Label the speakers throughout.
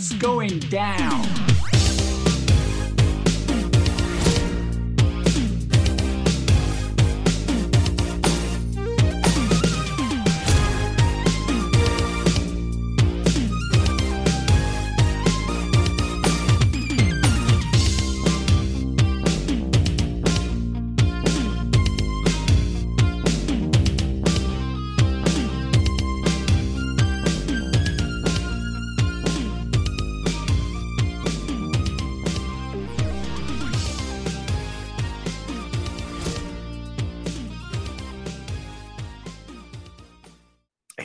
Speaker 1: What's going down?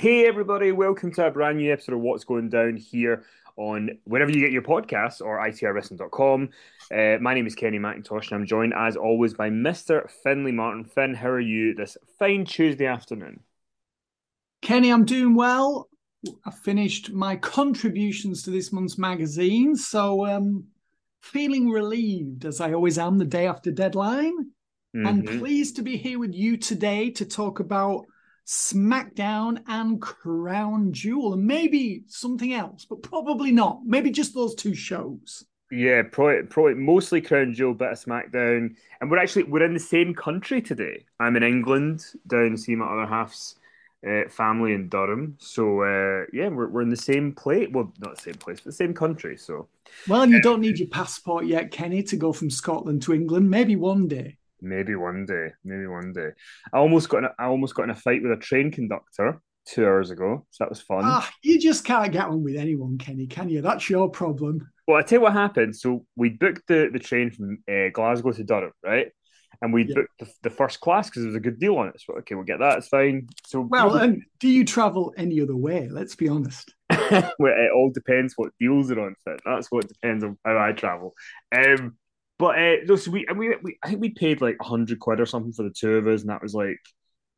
Speaker 2: Hey, everybody, welcome to a brand new episode of What's Going Down here on wherever you get your podcasts or itrwrestling.com. Uh, my name is Kenny McIntosh, and I'm joined, as always, by Mr. Finley Martin. Finn, how are you this fine Tuesday afternoon?
Speaker 1: Kenny, I'm doing well. I finished my contributions to this month's magazine, so um, feeling relieved as I always am the day after deadline, mm-hmm. and pleased to be here with you today to talk about SmackDown and Crown Jewel, and maybe something else, but probably not. Maybe just those two shows.
Speaker 2: Yeah, probably, probably mostly Crown Jewel, bit of SmackDown, and we're actually we're in the same country today. I'm in England, down to see my other half's uh, family in Durham. So uh, yeah, we're we're in the same place. Well, not the same place, but the same country. So
Speaker 1: well, you don't need your passport yet, Kenny, to go from Scotland to England. Maybe one day.
Speaker 2: Maybe one day. Maybe one day. I almost got in a, I almost got in a fight with a train conductor two hours ago. So that was fun.
Speaker 1: Ah, you just can't get on with anyone, Kenny, can you? That's your problem.
Speaker 2: Well, I tell you what happened. So we booked the, the train from uh, Glasgow to Durham, right? And we yeah. booked the, the, first class because there was a good deal on it. So okay, we'll get that. It's fine. So
Speaker 1: well, and do you travel any other way? Let's be honest.
Speaker 2: well, it all depends what deals are on. That's what depends on how I travel. Um, but uh, no, so we, we, we, I think we paid like hundred quid or something for the two of us, and that was like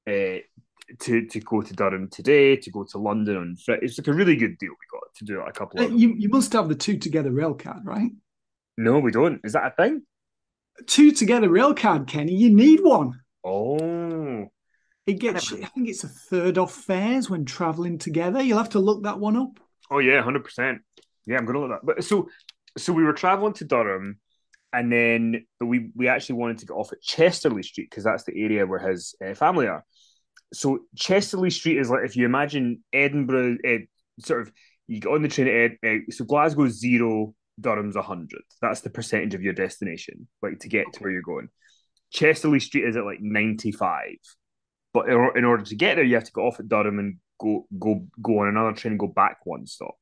Speaker 2: uh, to to go to Durham today, to go to London on Friday. It's like a really good deal we got to do it a couple of.
Speaker 1: You you must have the two together rail card, right?
Speaker 2: No, we don't. Is that a thing?
Speaker 1: Two together rail card, Kenny. You need one.
Speaker 2: Oh.
Speaker 1: It gets. I think it's a third off fares when traveling together. You'll have to look that one up.
Speaker 2: Oh yeah, hundred percent. Yeah, I'm gonna look that. But so, so we were traveling to Durham and then we we actually wanted to get off at Chester-le-Street because that's the area where his uh, family are. So Chester-le-Street is like if you imagine Edinburgh, uh, sort of you get on the train at Ed, uh, so Glasgow's zero, Durham's hundred. That's the percentage of your destination, like to get to where you're going. Chester-le-Street is at like ninety five, but in, in order to get there, you have to go off at Durham and go go go on another train and go back one stop.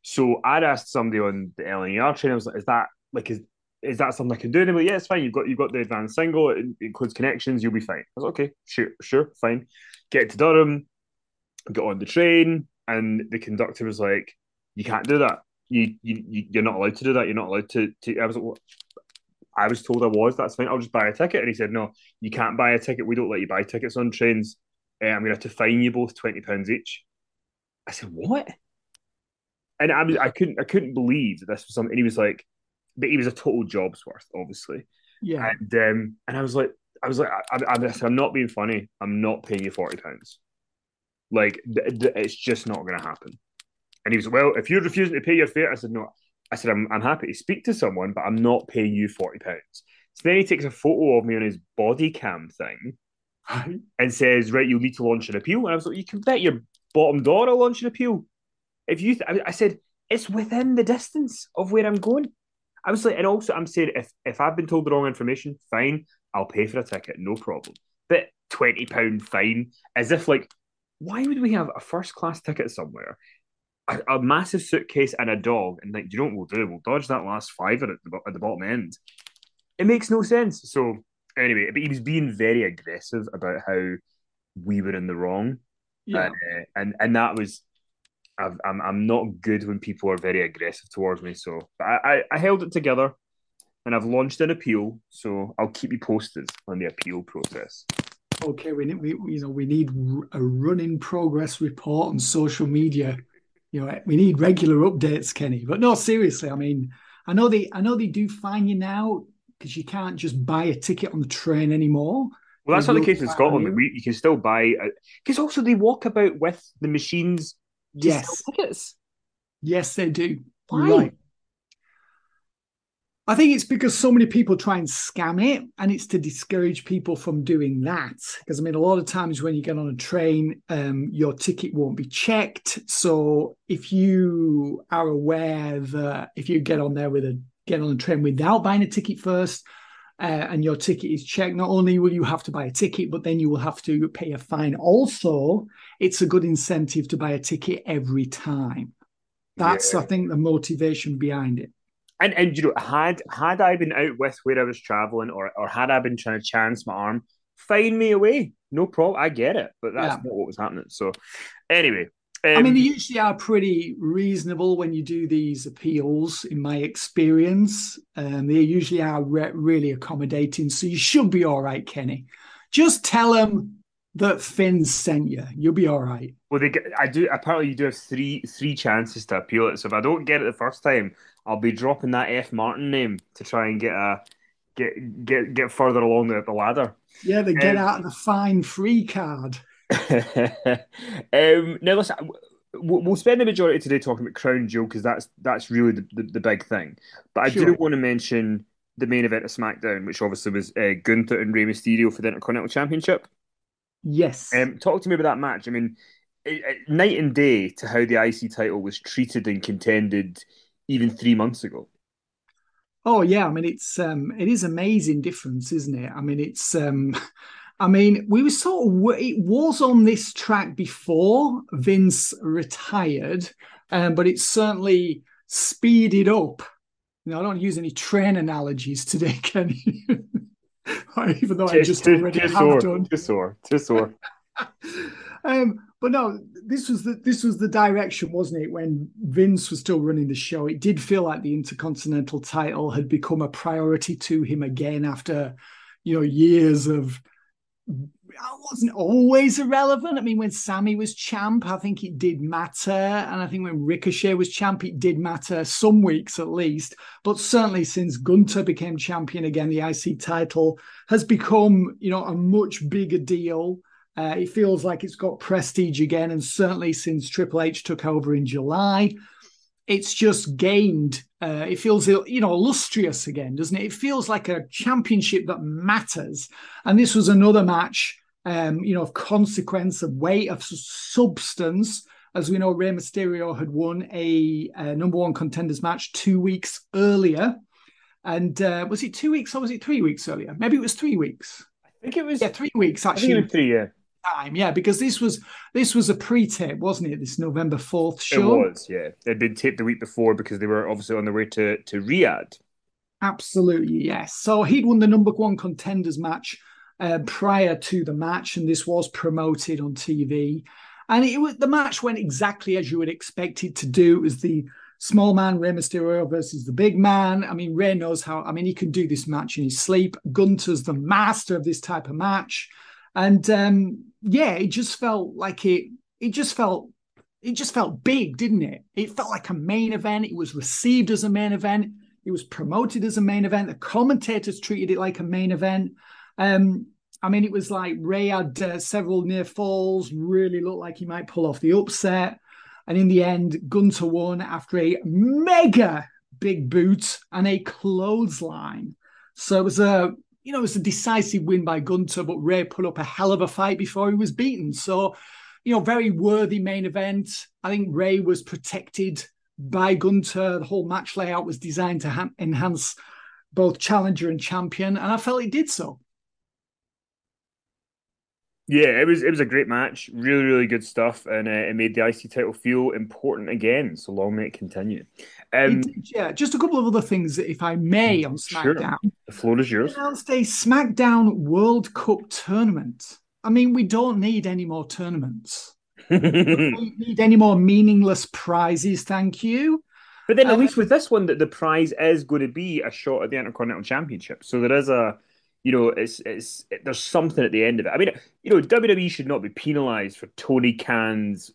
Speaker 2: So I'd asked somebody on the LNER train, I was like, "Is that like is is that something I can do? And like, yeah, it's fine. You've got you've got the advanced single. It includes connections. You'll be fine. I was okay, sure, sure, fine. Get to Durham, get on the train, and the conductor was like, you can't do that. You you you're not allowed to do that. You're not allowed to. to I was like, I was told I was. That's fine. I'll just buy a ticket. And he said, no, you can't buy a ticket. We don't let you buy tickets on trains. Uh, I'm going to have to fine you both twenty pounds each. I said, what? And I was, I couldn't, I couldn't believe that this was something. And he was like, but he was a total job's worth, obviously.
Speaker 1: Yeah.
Speaker 2: And um, and I was like, I was like, I, I, I'm not being funny. I'm not paying you forty pounds. Like th- th- it's just not going to happen. And he was well, if you're refusing to pay your fare, I said no. I said I'm I'm happy to speak to someone, but I'm not paying you forty pounds. So then he takes a photo of me on his body cam thing and says, "Right, you'll need to launch an appeal." And I was like, "You can bet your bottom dollar I'll launch an appeal." If you, th- I, I said, "It's within the distance of where I'm going." I was like, and also I'm saying, if if I've been told the wrong information, fine, I'll pay for a ticket, no problem. But twenty pound fine, as if like, why would we have a first class ticket somewhere? A, a massive suitcase and a dog, and like, do you know what we'll do? We'll dodge that last fiver at the, at the bottom end. It makes no sense. So anyway, but he was being very aggressive about how we were in the wrong,
Speaker 1: Yeah.
Speaker 2: and, uh, and and that was. I've, I'm I'm not good when people are very aggressive towards me, so but I, I I held it together, and I've launched an appeal. So I'll keep you posted on the appeal process.
Speaker 1: Okay, we need we you know we need a running progress report on social media. You know, we need regular updates, Kenny. But no, seriously, I mean, I know they I know they do fine you now because you can't just buy a ticket on the train anymore.
Speaker 2: Well, that's
Speaker 1: They
Speaker 2: not the case in Scotland.
Speaker 1: you.
Speaker 2: We, you can still buy because also they walk about with the machines.
Speaker 1: Yes.
Speaker 2: tickets.
Speaker 1: Yes, they do.
Speaker 2: Why?
Speaker 1: You're right. I think it's because so many people try and scam it, and it's to discourage people from doing that. Because I mean, a lot of times when you get on a train, um, your ticket won't be checked. So if you are aware that if you get on there with a get on a train without buying a ticket first, uh, and your ticket is checked, not only will you have to buy a ticket, but then you will have to pay a fine. Also, it's a good incentive to buy a ticket every time. That's,
Speaker 2: Yeah.
Speaker 1: I think, the motivation behind it.
Speaker 2: And and you know, had had I been out with where I was traveling, or or had I been trying to chance my arm, find me away, no problem. I get it, but that's
Speaker 1: Yeah.
Speaker 2: not what was happening. So, anyway,
Speaker 1: I
Speaker 2: um,
Speaker 1: mean, they usually are pretty reasonable when you do these appeals, in my experience. Um, they usually are re- really accommodating. So you should be all right, Kenny. Just tell them that Finn sent you. You'll be all right.
Speaker 2: well, they get. I do. Apparently, you do have three three chances to appeal it. So if I don't get it the first time, I'll be dropping that F Martin name to try and get a get get get further along the, the ladder.
Speaker 1: Yeah, they get
Speaker 2: Um,
Speaker 1: out of the fine free card.
Speaker 2: um, now listen, we'll, spend the majority today talking about Crown Jewel because that's that's really the, the, the big thing. But I
Speaker 1: Sure.
Speaker 2: do want to mention the main event of SmackDown, which obviously was uh, Gunther and Rey Mysterio for the Intercontinental Championship.
Speaker 1: Yes.
Speaker 2: Um, talk to me about that match. I mean, it, it- night and day to how the IC title was treated and contended even three months ago.
Speaker 1: Oh yeah, I mean it's um it is amazing difference, isn't it? I mean it's um I mean we were sort of it was on this track before Vince retired, um, but it certainly speeded up. You know, I don't use any train analogies today, Kenny. Even though I just already have done.
Speaker 2: sore, too
Speaker 1: um, but no, this was the this was the direction, wasn't it? When Vince was still running the show, it did feel like the Intercontinental title had become a priority to him again after, you know, years of. I wasn't always irrelevant. I mean, when Sami was champ, I think it did matter, and I think when Ricochet was champ, it did matter some weeks at least. But certainly since Gunther became champion again, the IC title has become, you know, a much bigger deal. Uh, it feels like it's got prestige again, and certainly since Triple H took over in July, it's just gained. Uh, it feels you know illustrious again, doesn't it? It feels like a championship that matters. And this was another match, um, you know, of consequence, of weight, of substance. As we know, Rey Mysterio had won a, a number one contenders match two weeks earlier. And uh, was it two weeks or was it three weeks earlier? Maybe it was three weeks.
Speaker 2: I think it was.
Speaker 1: Yeah, three weeks actually
Speaker 2: three. Yeah,
Speaker 1: time. Yeah, because this was this was a pre-tape, wasn't it? This November fourth show.
Speaker 2: it was. Yeah, it'd been taped the week before because they were obviously on their way to to Riyadh.
Speaker 1: Absolutely, yes. So he'd won the number one contenders match uh, prior to the match, and this was promoted on TV. And it was the match went exactly as you would expect it to do. It was the small man Rey Mysterio versus the big man. I mean, Rey knows how. I mean, he can do this match in his sleep. Gunther's the master of this type of match, and um, yeah, it just felt like it. It just felt. It just felt big, didn't it? It felt like a main event. It was received as a main event. It was promoted as a main event. The commentators treated it like a main event. Um, I mean, it was like Rey had uh, several near falls, really looked like he might pull off the upset. And in the end, Gunther won after a mega big boot and a clothesline. So it was a, you know, it was a decisive win by Gunther, but Rey put up a hell of a fight before he was beaten. So, you know, very worthy main event. I think Rey was protected by Gunther. The whole match layout was designed to ha- enhance both challenger and champion, and I felt it did so.
Speaker 2: Yeah, it was it was a great match, really really good stuff, and uh, it made the IC title feel important again. So long may it continue. Um,
Speaker 1: it yeah, just a couple of other things, if I may, on SmackDown.
Speaker 2: Sure. The floor is yours.
Speaker 1: Announced a SmackDown World Cup tournament. I mean, we don't need any more tournaments. we don't need any more meaningless prizes. Thank you.
Speaker 2: But then, at uh, least with this one, that the prize is going to be a shot at the Intercontinental Championship. So there is a you know, it's it's it, there's something at the end of it. I mean, you know, WWE should not be penalized for Tony Khan's,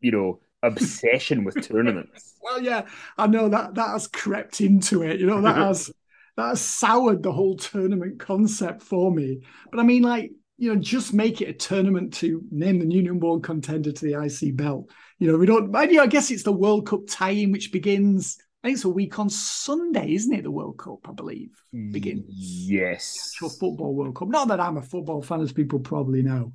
Speaker 2: you know, obsession with tournaments.
Speaker 1: Well, yeah, I know that that has crept into it. You know, that has that has soured the whole tournament concept for me. But I mean, like, you know, just make it a tournament to name the new number one contender to the IC belt. You know, we don't. I, I guess it's the World Cup tie-in, which begins I think it's a week on Sunday, isn't it? The World Cup, I believe, begins.
Speaker 2: Yes.
Speaker 1: For football World Cup. Not that I'm a football fan, as people probably know.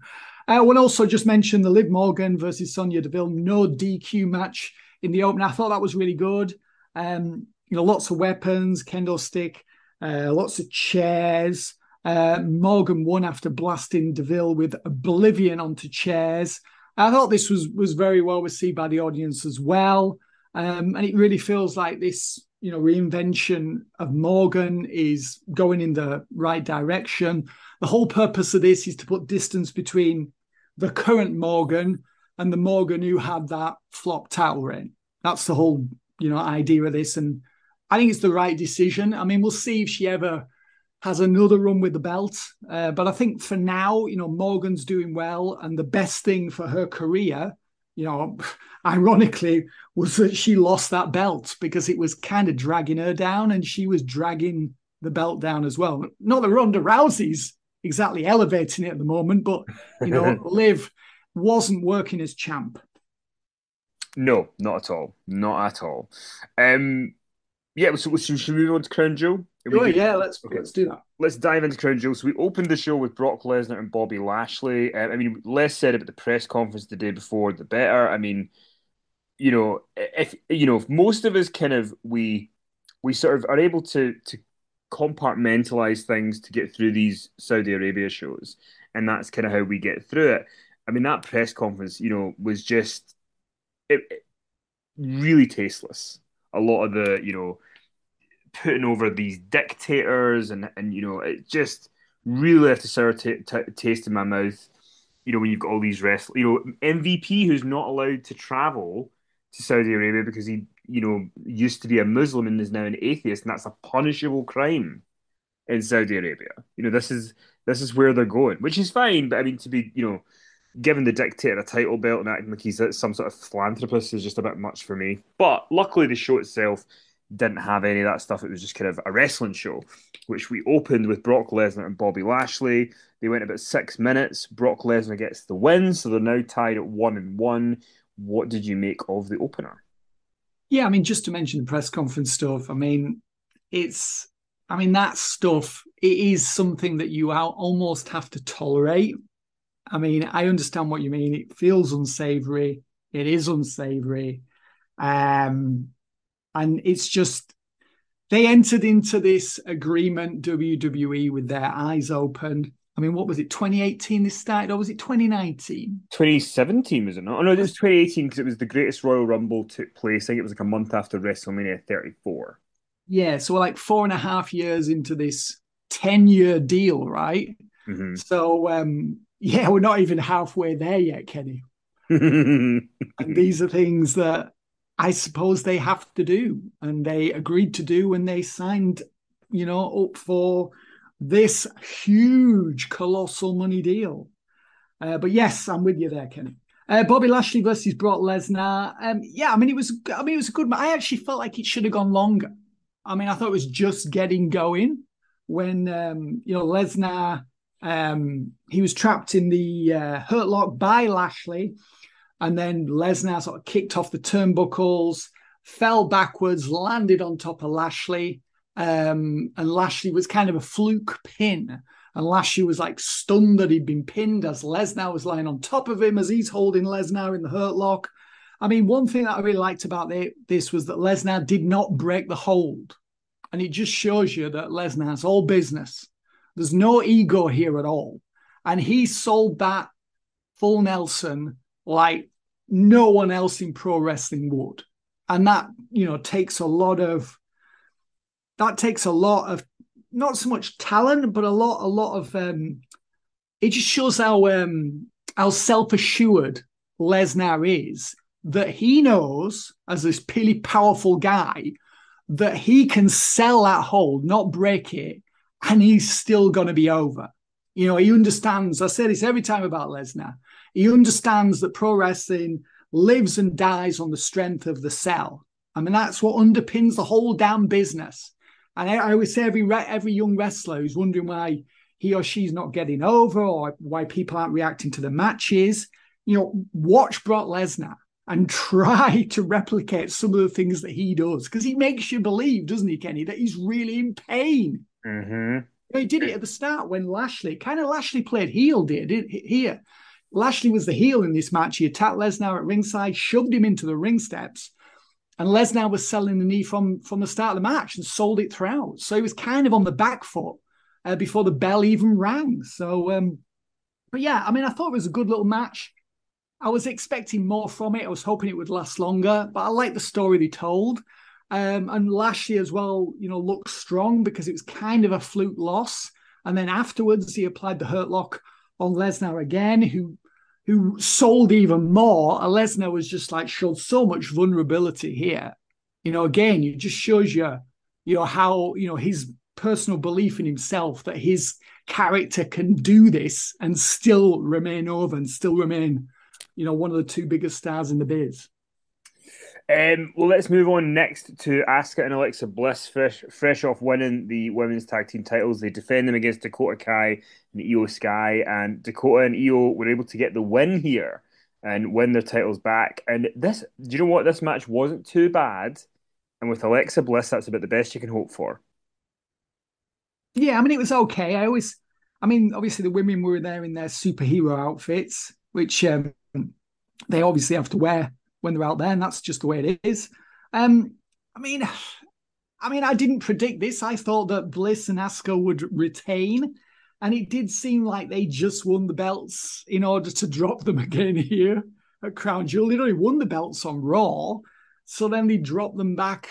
Speaker 1: I will also just mention the Liv Morgan versus Sonya Deville no DQ match in the open. I thought that was really good. Um, you know, lots of weapons, kendo stick, uh, lots of chairs. Uh, Morgan won after blasting Deville with Oblivion onto chairs. I thought this was was very well received by the audience as well. Um, and it really feels like this, you know, reinvention of Morgan is going in the right direction. The whole purpose of this is to put distance between the current Morgan and the Morgan who had that flop title in. That's the whole, you know, idea of this. And I think it's the right decision. I mean, we'll see if she ever has another run with the belt. Uh, but I think for now, you know, Morgan's doing well. And the best thing for her career you know, ironically, was that she lost that belt because it was kind of dragging her down and she was dragging the belt down as well. Not that Ronda Rousey's exactly elevating it at the moment, but, you know, Liv wasn't working as champ.
Speaker 2: No, not at all. Not at all. Um, yeah, so, so should we move on to Crown Jewel?
Speaker 1: Oh, yeah, let's okay. let's do that.
Speaker 2: Let's dive into Crown Jewel. So we opened the show with Brock Lesnar and Bobby Lashley. Uh, I mean, less said about the press conference the day before, the better. I mean, you know, if you know, if most of us kind of we we sort of are able to to compartmentalize things to get through these Saudi Arabia shows, and that's kind of how we get through it. I mean, that press conference, you know, was just it, it really tasteless. A lot of the, you know putting over these dictators, and and you know it just really left a sour t- t- taste in my mouth. You know when you've got all these wrestlers, you know MVP who's not allowed to travel to Saudi Arabia because he you know used to be a Muslim and is now an atheist, and that's a punishable crime in Saudi Arabia. You know this is this is where they're going, which is fine. But I mean to be you know giving the dictator a title belt and acting like he's some sort of philanthropist is just a bit much for me. But luckily, the show itself didn't have any of that stuff. It was just kind of a wrestling show, which we opened with Brock Lesnar and Bobby Lashley. They went about six minutes. Brock Lesnar gets the win, so they're now tied at one and one. What did you make of the opener?
Speaker 1: Yeah, I mean, just to mention the press conference stuff, I mean, it's, I mean, that stuff, it is something that you almost have to tolerate. I mean, I understand what you mean. It feels unsavory. It is unsavory. Um, and it's just they entered into this agreement WWE with their eyes open. I mean, what was it? 2018 this started, or was it 2019?
Speaker 2: 2017 was it not? Oh no, it was 2018 because it was the greatest Royal Rumble took place. I think it was like a month after WrestleMania 34.
Speaker 1: Yeah, so we're like four and a half years into this 10 year deal, right? Mm-hmm. So um, yeah, we're not even halfway there yet, Kenny. and these are things that I suppose they have to do, and they agreed to do when they signed, you know, up for this huge, colossal money deal. Uh, but yes, I'm with you there, Kenny. Uh, Bobby Lashley versus Brock Lesnar. Um, yeah, I mean it was. I mean it was a good. I actually felt like it should have gone longer. I mean, I thought it was just getting going when um, you know Lesnar. Um, he was trapped in the uh, hurt lock by Lashley, and then Lesnar sort of kicked off the turnbuckles, fell backwards, landed on top of Lashley, um, and Lashley was kind of a fluke pin. And Lashley was like stunned that he'd been pinned as Lesnar was lying on top of him as he's holding Lesnar in the hurt lock. I mean, one thing that I really liked about this was that Lesnar did not break the hold. And it just shows you that Lesnar's all business. There's no ego here at all. And he sold that full Nelson like no one else in pro wrestling would. And that, you know, takes a lot of that takes a lot of not so much talent, but a lot, a lot of um it just shows how um how self-assured Lesnar is that he knows as this really powerful guy that he can sell that hold, not break it, and he's still going to be over. You know, he understands. I say this every time about Lesnar. He understands that pro wrestling lives and dies on the strength of the cell. I mean, that's what underpins the whole damn business. And I, I always say every every young wrestler who's wondering why he or she's not getting over or why people aren't reacting to the matches, you know, watch Brock Lesnar and try to replicate some of the things that he does because he makes you believe, doesn't he, Kenny, that he's really in pain.
Speaker 2: Mm-hmm.
Speaker 1: He did it at the start when Lashley, kind of Lashley played heel, did it here. Lashley was the heel in this match. He attacked Lesnar at ringside, shoved him into the ring steps, and Lesnar was selling the knee from from the start of the match and sold it throughout. So he was kind of on the back foot uh, before the bell even rang. So, um, but yeah, I mean, I thought it was a good little match. I was expecting more from it. I was hoping it would last longer, but I like the story they told. Um, and Lashley as well, you know, looked strong because it was kind of a fluke loss. And then afterwards, he applied the hurt lock on Lesnar again, who who sold even more. Lesnar was just like showed so much vulnerability here. You know, again, it just shows you, you know, how, you know, his personal belief in himself that his character can do this and still remain over and still remain, you know, one of the two biggest stars in the biz.
Speaker 2: Um, well, let's move on next to Asuka and Alexa Bliss, fresh, fresh off winning the women's tag team titles. They defend them against Dakota Kai and Iyo Sky, and Dakota and Iyo were able to get the win here and win their titles back. And this, do you know what? This match wasn't too bad, and with Alexa Bliss, that's about the best you can hope for.
Speaker 1: Yeah, I mean, it was okay. I always, I mean, obviously the women were there in their superhero outfits, which um, they obviously have to wear when they're out there, and that's just the way it is. Um, I mean, I mean, I didn't predict this. I thought that Bliss and Asuka would retain, and it did seem like they just won the belts in order to drop them again here at Crown Jewel. They'd already won the belts on Raw, so then they dropped them back.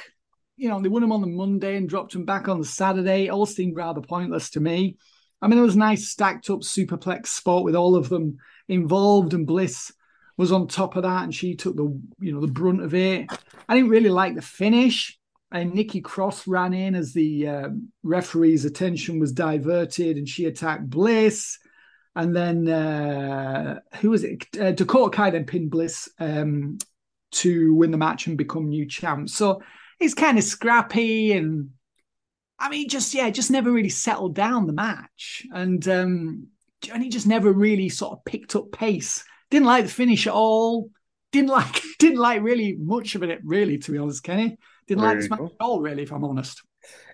Speaker 1: You know, they won them on the Monday and dropped them back on the Saturday. All seemed rather pointless to me. I mean, it was nice stacked up superplex spot with all of them involved, and Bliss was on top of that, and she took the you know the brunt of it. I didn't really like the finish. And Nikki Cross ran in as the uh, referee's attention was diverted, and she attacked Bliss. And then uh, who was it? Uh, Dakota Kai then pinned Bliss um, to win the match and become new champ. So it's kind of scrappy, and I mean, just yeah, just never really settled down the match, and um, and he just never really sort of picked up pace didn't like the finish at all. Didn't like didn't like really much of it, really, to be honest, Kenny. Didn't there like this match at all, really, if I'm honest.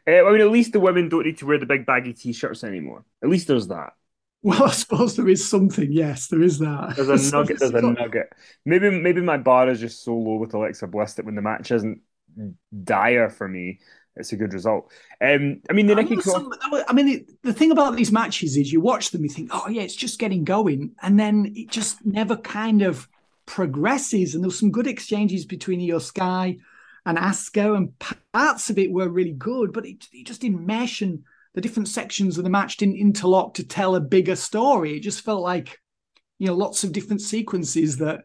Speaker 2: Uh, I mean, at least the women don't need to wear the big baggy t-shirts anymore. At least there's that.
Speaker 1: Well, I suppose there is something. Yes, there is that.
Speaker 2: There's a nugget. There's a nugget. Maybe maybe my bar is just so low with Alexa Bliss that when the match isn't dire for me, it's a good result. Um, I mean, the Nikki Cross.
Speaker 1: I mean, the, the, thing about these matches is you watch them, you think, oh yeah, it's just getting going, and then it just never kind of progresses. And there's some good exchanges between Iyo Sky and Asuka, and parts of it were really good, but it, it just didn't mesh, and the different sections of the match didn't interlock to tell a bigger story. It just felt like, you know, lots of different sequences that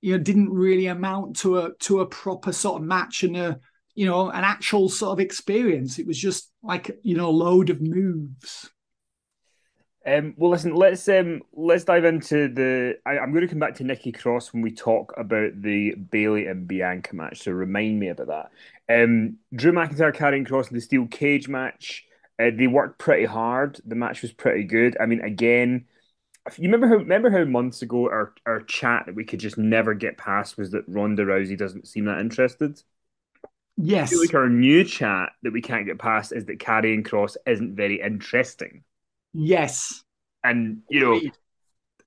Speaker 1: you know didn't really amount to a to a proper sort of match and a you know an actual sort of experience. It was just like you know a load of moves.
Speaker 2: Um, well, listen, let's um, let's dive into the. I, am going to come back to Nikki Cross when we talk about the Bayley and Bianca match. So remind me about that. Um, Drew McIntyre Karrion Kross in the steel cage match. Uh, they worked pretty hard. The match was pretty good. I mean, again, you remember how remember how months ago our our chat that we could just never get past was that Ronda Rousey doesn't seem that interested.
Speaker 1: Yes,
Speaker 2: I feel like our new chat that we can't get past is that Karrion Kross isn't very interesting.
Speaker 1: Yes.
Speaker 2: And, you know,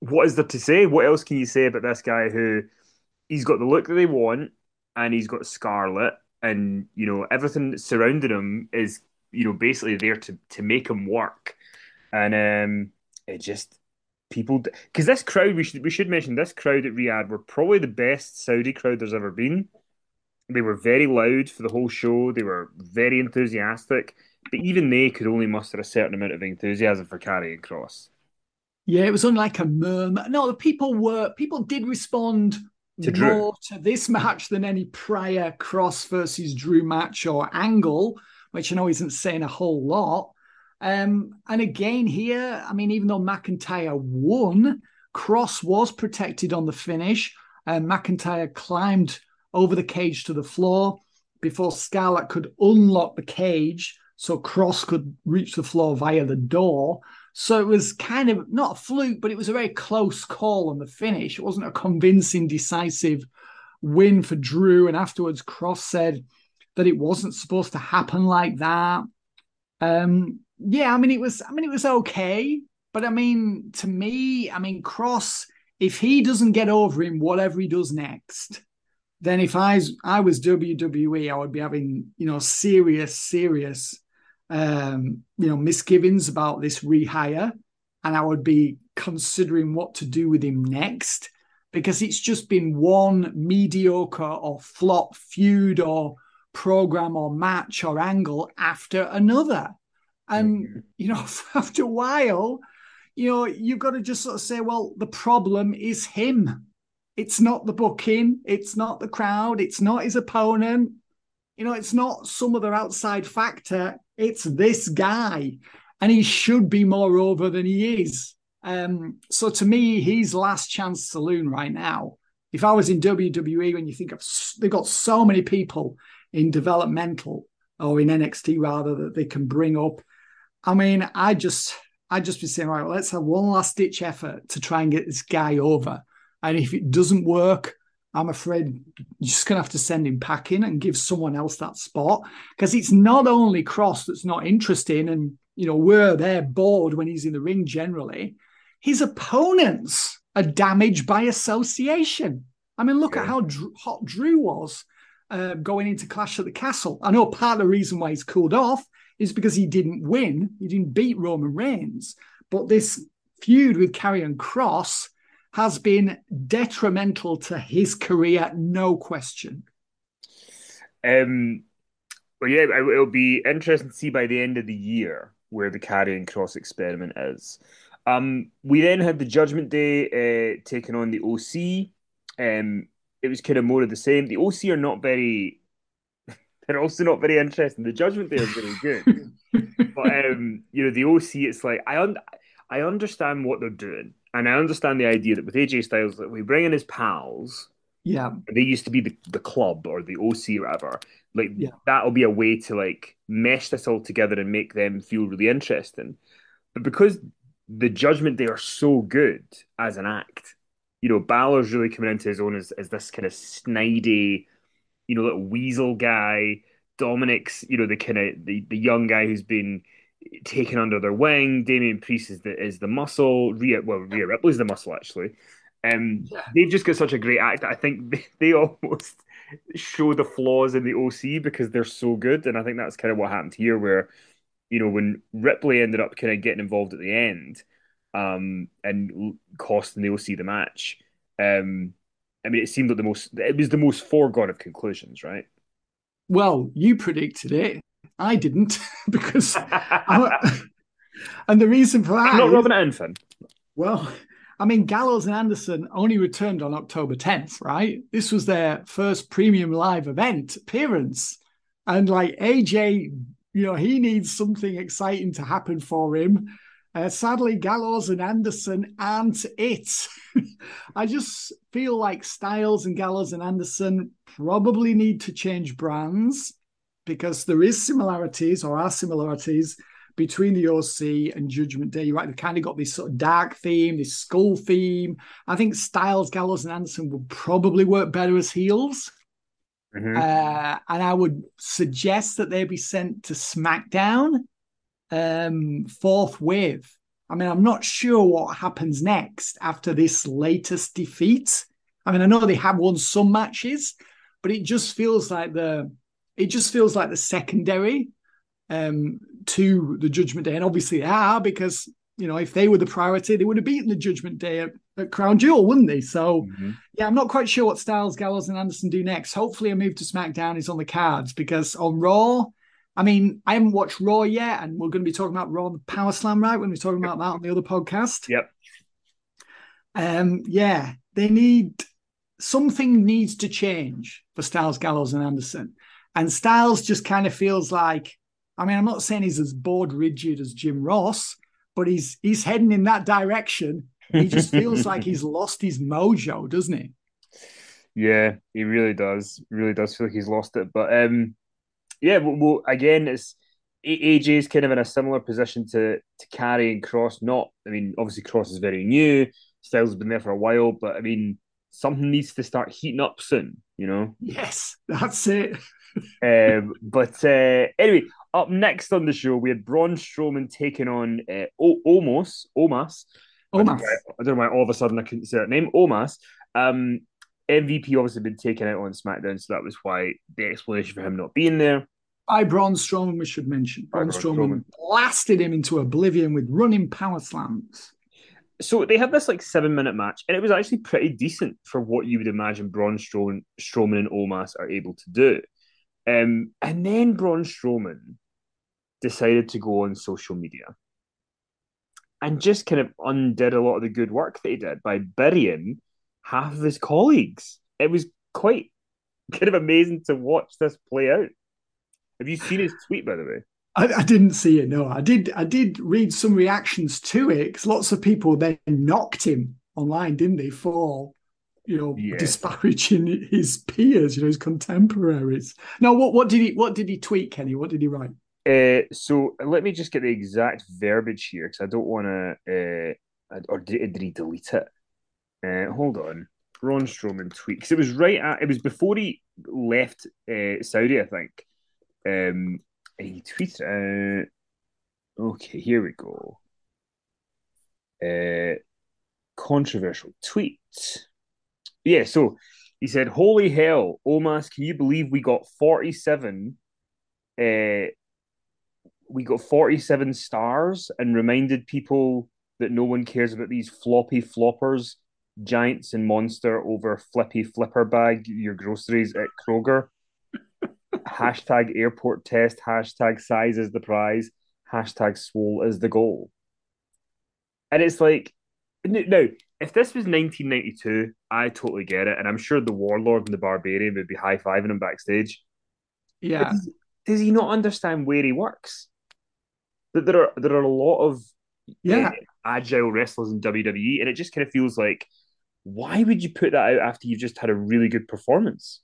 Speaker 2: what is there to say? What else can you say about this guy who he's got the look that they want and he's got Scarlett and, you know, everything surrounding him is, you know, basically there to, to make him work. And um, it just, people, because this crowd, we should, we should mention this crowd at Riyadh were probably the best Saudi crowd there's ever been. They were very loud for the whole show. They were very enthusiastic but even they could only muster a certain amount of enthusiasm for Karrion Kross.
Speaker 1: Yeah, it was unlike a murmur. No, the people were people did respond to more to this match than any prior Kross versus Drew match or angle, which I know isn't saying a whole lot. Um, and again, here, I mean, even though McIntyre won, Kross was protected on the finish. And McIntyre climbed over the cage to the floor before Scarlett could unlock the cage so Kross could reach the floor via the door. So it was kind of not a fluke, but it was a very close call on the finish. It wasn't a convincing, decisive win for Drew. And afterwards, Kross said that it wasn't supposed to happen like that. Um, yeah, I mean it was. I mean it was okay, but I mean to me, I mean Kross, if he doesn't get over him, whatever he does next, then if I I was WWE, I would be having you know serious, serious um, you know, misgivings about this rehire, and I would be considering what to do with him next because it's just been one mediocre or flop feud or program or match or angle after another. And, mm-hmm. you know, after a while, you know, you've got to just sort of say, well, the problem is him. It's not the booking, it's not the crowd, it's not his opponent. You know, it's not some other outside factor. It's this guy, and he should be more over than he is. Um, so to me, he's last chance saloon right now. If I was in WWE, when you think of they've got so many people in developmental or in NXT rather that they can bring up. I mean, I just I just be saying, right, well, let's have one last ditch effort to try and get this guy over. And if it doesn't work, I'm afraid you're just going to have to send him packing and give someone else that spot because it's not only Kross that's not interesting and, you know, we're there bored when he's in the ring generally. His opponents are damaged by association. I mean, look yeah. at how Drew, hot Drew was uh, going into Clash at the Castle. I know part of the reason why he's cooled off is because he didn't win, he didn't beat Roman Reigns. But this feud with Karrion Kross has been detrimental to his career, no question.
Speaker 2: Um, well, yeah, it'll be interesting to see by the end of the year where the Karrion Kross experiment is. Um, we then had the Judgment Day uh, taking on the OC. Um, it was kind of more of the same. The OC are not very. They're also not very interesting. The Judgment Day is very good, but um, you know the OC. It's like I un- I understand what they're doing and I understand the idea that with AJ Styles, that we bring in his pals.
Speaker 1: Yeah.
Speaker 2: They used to be the, the club or the OC or whatever. Like yeah. that'll be a way to like mesh this all together and make them feel really interesting. But because the Judgment Day are so good as an act, you know, Balor's really coming into his own as, as this kind of snidey, you know, little weasel guy. Dominic's, you know, the kind of the, the young guy who's been taken under their wing. Damian Priest is the is the muscle. Rhea well Rhea Ripley's the muscle actually. Um, yeah. they've just got such a great act. I think they, they almost show the flaws in the OC because they're so good, and I think that's kind of what happened here, where you know when Ripley ended up kind of getting involved at the end, um, and costing the OC the match. Um, I mean, it seemed like the most. It was the most foregone of conclusions, right?
Speaker 1: Well, you predicted it. I didn't because, I, and the reason for that,
Speaker 2: not rubbing it.
Speaker 1: Well, I mean, Gallows and Anderson only returned on October 10th, right? This was their first premium live event appearance. And like AJ, you know, he needs something exciting to happen for him. Uh, sadly, Gallows and Anderson aren't it. I just feel like Styles and Gallows and Anderson probably need to change brands because there is similarities or are similarities between the OC and Judgment Day. You're right, they kind of got this sort of dark theme, this skull theme. I think Styles, Gallows, and Anderson would probably work better as heels. Mm-hmm. Uh, and I would suggest that they be sent to SmackDown um, forthwith. I mean, I'm not sure what happens next after this latest defeat. I mean, I know they have won some matches, but it just feels like the it just feels like the secondary um, to the Judgment Day, and obviously they are because you know if they were the priority, they would have beaten the Judgment Day at, at Crown Jewel, wouldn't they? So mm-hmm. yeah, I'm not quite sure what Styles, Gallows, and Anderson do next. Hopefully, a move to SmackDown is on the cards because on Raw. I mean, I haven't watched Raw yet, and we're going to be talking about Raw the Power Slam, right? When we're talking about that on the other podcast.
Speaker 2: Yep.
Speaker 1: Um, yeah, they need something needs to change for Styles, Gallows, and Anderson. And Styles just kind of feels like I mean, I'm not saying he's as bored rigid as Jim Ross, but he's he's heading in that direction. He just feels like he's lost his mojo, doesn't he?
Speaker 2: Yeah, he really does. Really does feel like he's lost it. But um, yeah, well, well again, it's AJ is kind of in a similar position to to Karrion Kross. Not, I mean, obviously Kross is very new. Styles has been there for a while, but I mean, something needs to start heating up soon. You know?
Speaker 1: Yes, that's it.
Speaker 2: Um, but uh, anyway, up next on the show, we had Braun Strowman taking on uh, o- Omos, Omas.
Speaker 1: Omas.
Speaker 2: I don't know why all of a sudden I couldn't say that name. Omas. Um, MVP obviously been taken out on SmackDown, so that was why the explanation for him not being there.
Speaker 1: By Braun Strowman, we should mention. Braun, Braun Strowman, Strowman blasted him into oblivion with running power slams.
Speaker 2: So they had this like seven minute match, and it was actually pretty decent for what you would imagine Braun Strowman, Strowman and Omas are able to do. Um, and then Braun Strowman decided to go on social media and just kind of undid a lot of the good work that he did by burying half of his colleagues. It was quite kind of amazing to watch this play out. Have you seen his tweet, by the way?
Speaker 1: I, I didn't see it. No, I did. I did read some reactions to it because lots of people then knocked him online, didn't they, for you know, yeah. disparaging his peers, you know, his contemporaries. Now, what what did he what did he tweet, Kenny? What did he write?
Speaker 2: Uh, so let me just get the exact verbiage here because I don't want to, uh, or did, did, he delete it? Uh, hold on, Braun Strowman tweet because it was right at it was before he left uh, Saudi, I think. Um, he tweeted. Uh, okay, here we go. Uh, controversial tweet yeah, so he said, "Holy hell, Omas! Can you believe we got forty-seven? Uh, we got forty-seven stars, and reminded people that no one cares about these floppy floppers, giants and monster over flippy flipper bag your groceries at Kroger." hashtag airport test. Hashtag size is the prize. Hashtag swole is the goal. And it's like, now if this was 1992, I totally get it, and I'm sure the Warlord and the Barbarian would be high fiving him backstage.
Speaker 1: Yeah,
Speaker 2: does, does, he not understand where he works? That there are there are a lot of
Speaker 1: yeah uh,
Speaker 2: agile wrestlers in WWE, and it just kind of feels like, why would you put that out after you've just had a really good performance?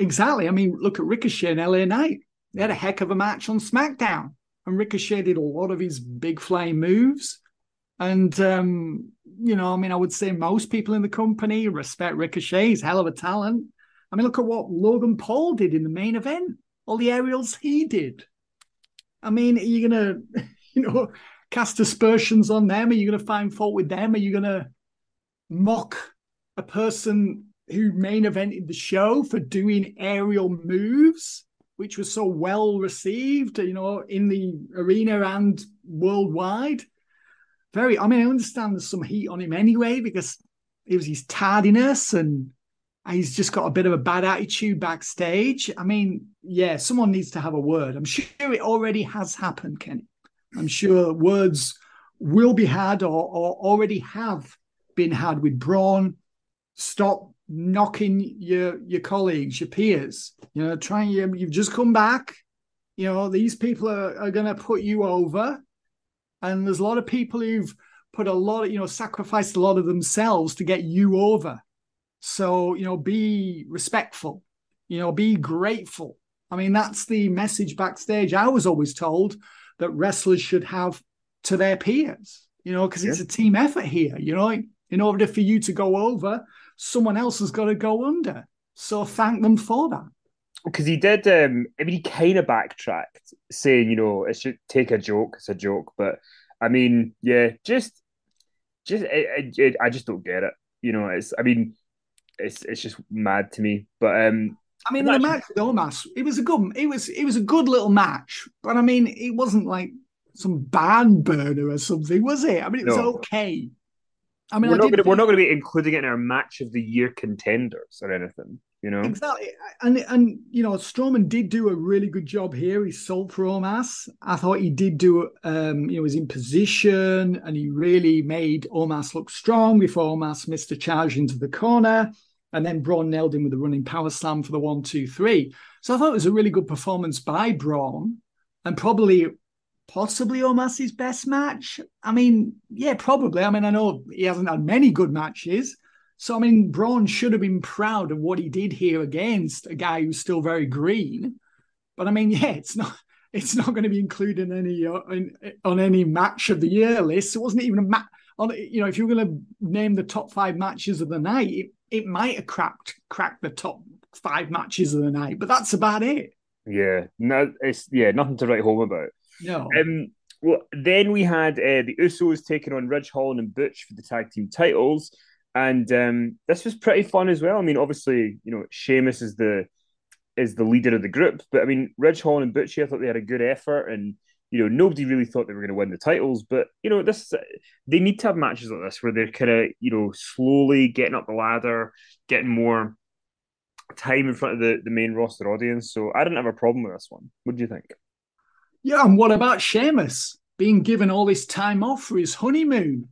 Speaker 1: Exactly. I mean, look at Ricochet and LA Knight. They had a heck of a match on SmackDown, and Ricochet did a lot of his big flying moves. And um, you know, I mean, I would say most people in the company respect Ricochet. He's hell of a talent. I mean, look at what Logan Paul did in the main event. All the aerials he did. I mean, are you gonna, you know, cast aspersions on them? Are you gonna find fault with them? Are you gonna mock a person who main evented the show for doing aerial moves, which was so well received, you know, in the arena and worldwide? Very. I mean, I understand there's some heat on him anyway because it was his tardiness and he's just got a bit of a bad attitude backstage. I mean, yeah, someone needs to have a word. I'm sure it already has happened, Kenny. I'm sure words will be had or, or already have been had with Braun. Stop knocking your your colleagues, your peers. You know, trying you. You've just come back. You know, these people are, are going to put you over, and there's a lot of people who've put a lot of you know sacrificed a lot of themselves to get you over. So you know, be respectful. You know, be grateful. I mean, that's the message backstage. I was always told that wrestlers should have to their peers. You know, because yeah. it's a team effort here. You know, in order for you to go over, someone else has got to go under. So thank them for that.
Speaker 2: Because he did, um, I mean, he kind of backtracked, saying, you know, it should take a joke. It's a joke, but I mean, yeah, just, just, it, it, I just don't get it. You know, it's, I mean, it's it's just mad to me. But um,
Speaker 1: I mean, the match with Omos, it was a good, it was it was a good little match, but I mean, it wasn't like some barn burner or something, was it? I mean, it was no. okay.
Speaker 2: I mean, we're I not gonna, we're not going to be including it in our match of the year contenders or anything, you know.
Speaker 1: Exactly, and and you know, Strowman did do a really good job here. He sold for Omos. I thought he did do, um, you know, was in position and he really made Omos look strong before Omos missed a charge into the corner, and then Braun nailed him with a running power slam for the one, two, three. So I thought it was a really good performance by Braun, and probably possibly Omos's best match. I mean, yeah, probably. I mean, I know he hasn't had many good matches. So, I mean, Braun should have been proud of what he did here against a guy who's still very green. But I mean, yeah, it's not it's not going to be included in any uh, in, on any match of the year list. It wasn't even a match. On you know, if you're going to name the top five matches of the night, it, it might have cracked cracked the top five matches of the night, but that's about it.
Speaker 2: Yeah, no, it's yeah, nothing to write home about.
Speaker 1: No.
Speaker 2: Um, well, then we had uh, the Usos taking on Ridge Holland and Butch for the tag team titles, and um, this was pretty fun as well. I mean, obviously, you know, Sheamus is the is the leader of the group, but I mean, Ridge Holland and Butch, I thought they had a good effort, and you know, nobody really thought they were going to win the titles, but you know, this they need to have matches like this where they're kind of you know slowly getting up the ladder, getting more time in front of the, the main roster audience. So I didn't have a problem with this one. What do you think?
Speaker 1: Yeah, and what about Sheamus being given all this time off for his honeymoon?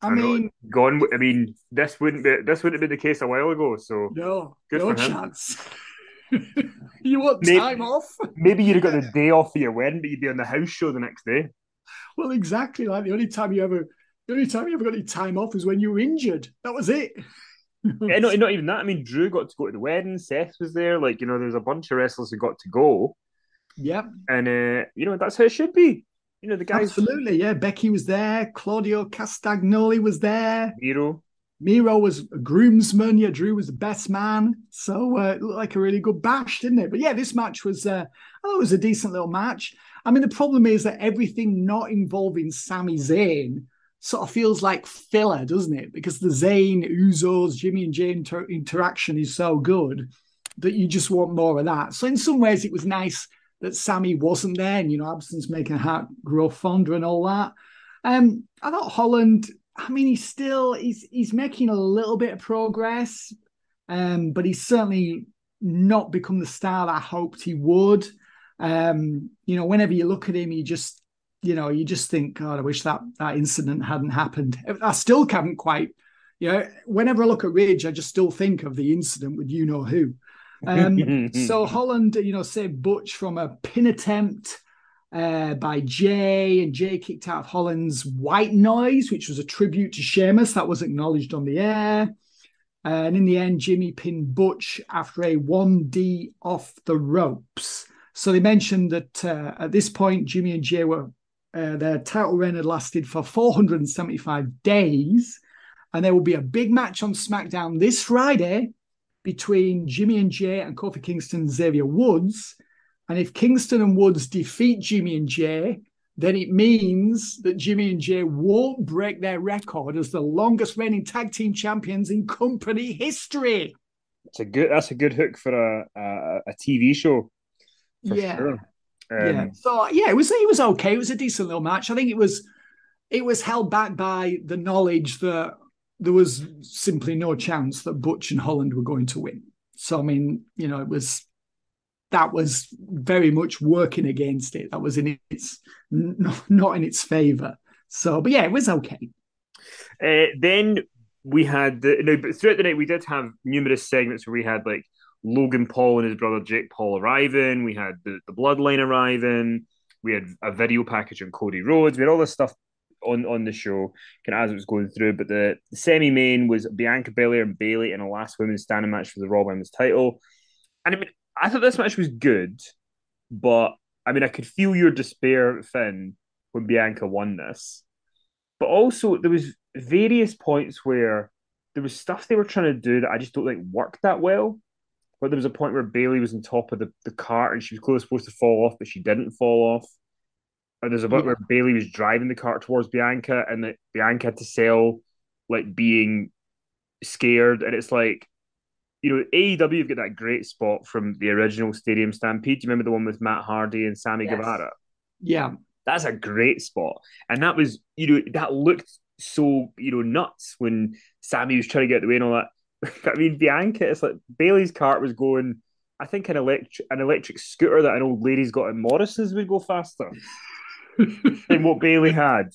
Speaker 1: I, mean,
Speaker 2: gone. I mean, this wouldn't be this wouldn't have been the case a while ago. So
Speaker 1: no, no chance. you want maybe, time off?
Speaker 2: maybe you'd have got the day off for your wedding, but you'd be on the house show the next day.
Speaker 1: Well, exactly. Like the only time you ever, the only time you ever got any time off was when you were injured. That was it.
Speaker 2: yeah, not, not even that. I mean, Drew got to go to the wedding. Seth was there. Like you know, there's a bunch of wrestlers who got to go.
Speaker 1: Yep.
Speaker 2: And uh, you know, that's how it should be. You know, the guys
Speaker 1: Absolutely, yeah. Becky was there, Claudio Castagnoli was there.
Speaker 2: Miro.
Speaker 1: Miro was a groomsman. Yeah, Drew was the best man. So uh, it looked like a really good bash, didn't it? But yeah, this match was uh, I thought it was a decent little match. I mean, the problem is that everything not involving Sami Zayn sort of feels like filler, doesn't it? Because the Zayn, Usos, Jimmy and Jey inter- interaction is so good that you just want more of that. So in some ways, it was nice that Sami wasn't there, and you know, absence making a heart grow fonder and all that. Um, I thought Holland. I mean, he's still he's he's making a little bit of progress, um, but he's certainly not become the star that I hoped he would. Um, you know, whenever you look at him, you just you know you just think, God, I wish that that incident hadn't happened. I still haven't quite. You know, whenever I look at Ridge, I just still think of the incident with you know who. Um, so Holland, you know, saved Butch from a pin attempt uh, by Jey, and Jey kicked out of Holland's white noise, which was a tribute to Sheamus. That was acknowledged on the air. And in the end, Jimmy pinned Butch after a 1D off the ropes. So they mentioned that uh, at this point, Jimmy and Jey were uh, their title reign had lasted for 475 days, and there will be a big match on SmackDown this Friday between Jimmy and Jey and Kofi Kingston and Xavier Woods. And if Kingston and Woods defeat Jimmy and Jey, then it means that Jimmy and Jey won't break their record as the longest reigning tag team champions in company history.
Speaker 2: It's a good. That's a good hook for a a, a TV show.
Speaker 1: yeah. Sure. Um, yeah. So yeah, it was it was okay. It was a decent little match. I think it was it was held back by the knowledge that there was simply no chance that Butch and Holland were going to win. So I mean, you know, it was that was very much working against it. That was in its not in its favor. So, but yeah, it was okay.
Speaker 2: Uh, then we had the no, but throughout the night we did have numerous segments where we had like Logan Paul and his brother Jake Paul arriving. We had the, the Bloodline arriving. We had a video package on Cody Rhodes. We had all this stuff on on the show, kind of as it was going through. But the, the semi main was Bianca Belair and Bayley in a last women's standing match for the Raw Women's title. And I mean, I thought this match was good, but I mean, I could feel your despair, Finn, when Bianca won this. But also, there was various points where there was stuff they were trying to do that I just don't think worked that well. But there was a point where Bayley was on top of the, the cart and she was close supposed to fall off, but she didn't fall off. And there's a bit yeah. where Bayley was driving the cart towards Bianca and that Bianca had to sell like being scared. And it's like, you know, AEW have got that great spot from the original Stadium Stampede. Do you remember the one with Matt Hardy and Sammy yes. Guevara?
Speaker 1: Yeah.
Speaker 2: That's a great spot. And that was, you know, that looked so, you know, nuts when Sammy was trying to get the way and all that. I mean, Bianca, it's like Bayley's cart was going. I think an electric an electric scooter that an old lady's got in Morrison's would go faster than what Bayley had.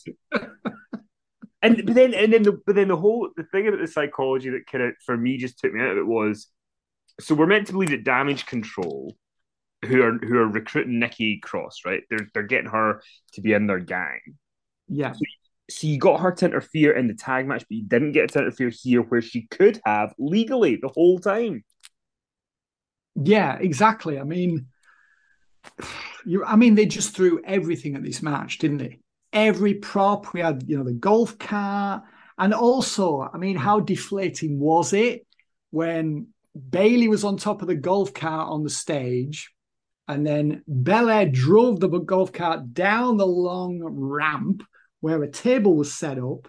Speaker 2: And but then and then the but then the whole the thing about the psychology that kind of for me just took me out of it was so we're meant to believe that Damage CTRL who are who are recruiting Nikki Cross, right? They're they're getting her to be in their gang.
Speaker 1: Yeah.
Speaker 2: So so you got her to interfere in the tag match, but you didn't get to interfere here where she could have legally the whole time.
Speaker 1: Yeah, exactly. I mean, you. I mean, they just threw everything at this match, didn't they? Every prop we had, you know, the golf cart, and also, I mean, how deflating was it when Bayley was on top of the golf cart on the stage, and then Belair drove the golf cart down the long ramp where a table was set up.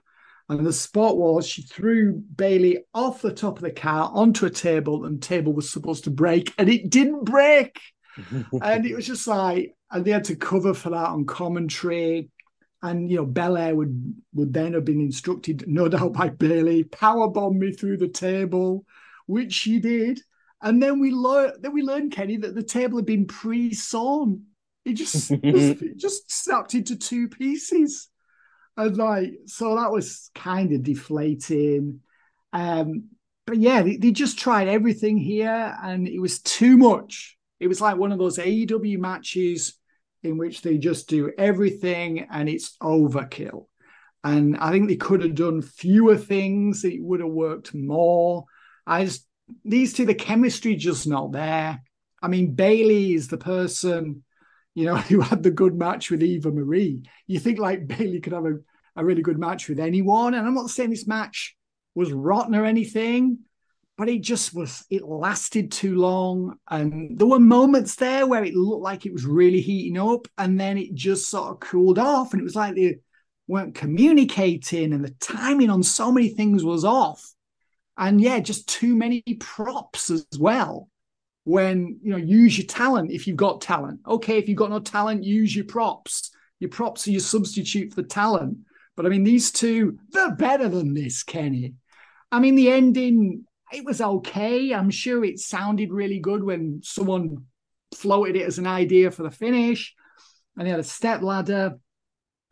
Speaker 1: And the spot was she threw Bayley off the top of the car onto a table, and the table was supposed to break, and it didn't break. And it was just like, and they had to cover for that on commentary. And you know, Belair would would then have been instructed, no doubt by Bayley, power bomb me through the table, which she did. And then we learned then we learned, Kenny, that the table had been pre-sawn. It just, it just snapped into two pieces and like so that was kind of deflating um but yeah they, they, just tried everything here and it was too much it was like one of those aew matches in which they just do everything and it's overkill and i think they could have done fewer things it would have worked more i just these two the chemistry just not there i mean Bayley is the person you know, who had the good match with Eva Marie. You think like Bayley could have a, a really good match with anyone. And I'm not saying this match was rotten or anything, but it just was, it lasted too long. And there were moments there where it looked like it was really heating up and then it just sort of cooled off. And it was like they weren't communicating and the timing on so many things was off. And yeah, just too many props as well when you know use your talent if you've got talent okay if you've got no talent use your props your props are your substitute for talent but i mean these two they're better than this kenny i mean the ending it was okay i'm sure it sounded really good when someone floated it as an idea for the finish and they had a step ladder